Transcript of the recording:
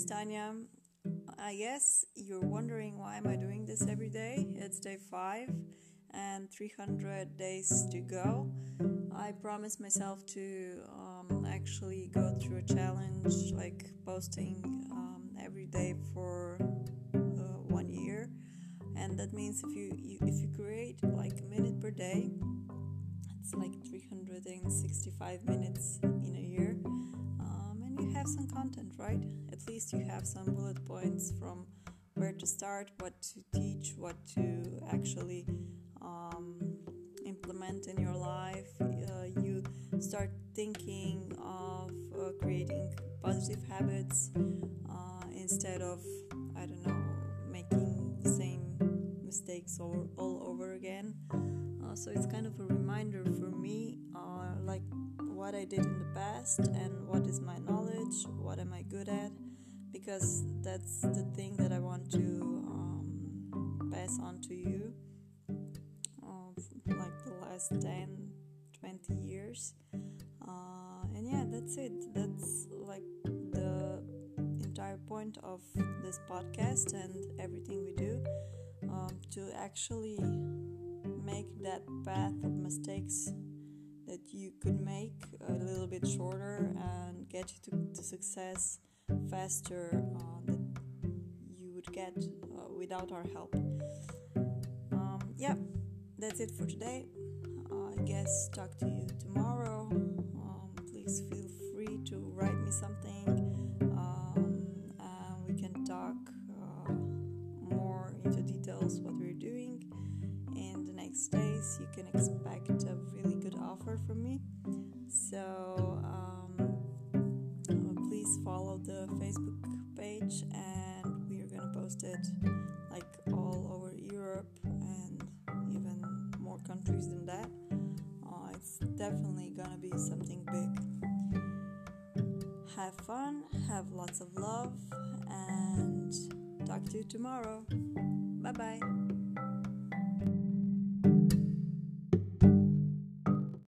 it's Tanya. I guess you're wondering why am I doing this every day? It's day 5 and 300 days to go. I promised myself to um, actually go through a challenge like posting um, every day for uh, one year and that means if you, you if you create like a minute per day it's like 365 minutes in a some content, right? At least you have some bullet points from where to start, what to teach, what to actually um, implement in your life. Uh, you start thinking of uh, creating positive habits uh, instead of, I don't know, making the same mistakes all, all over again. Uh, so it's kind of a reminder for me, uh, like what I did in the past and what is my knowledge, what am I good at, because that's the thing that I want to um, pass on to you uh, like the last 10 20 years. Uh, and yeah, that's it. That's like the entire point of this podcast and everything we do um, to actually make that path of mistakes that you could make a little bit shorter and get you to, to success faster uh, you would get uh, without our help. Um, yeah, that's it for today. Uh, I guess talk to you tomorrow. Um, please feel free to write me something um, and we can talk uh, more into details what we're doing in the next days. You can expect a really offer from me. So um, uh, please follow the Facebook page, and we are gonna post it like all over Europe and even more countries than that. Uh, it's definitely gonna be something big. Have fun, have lots of love, and talk to you tomorrow. Bye bye.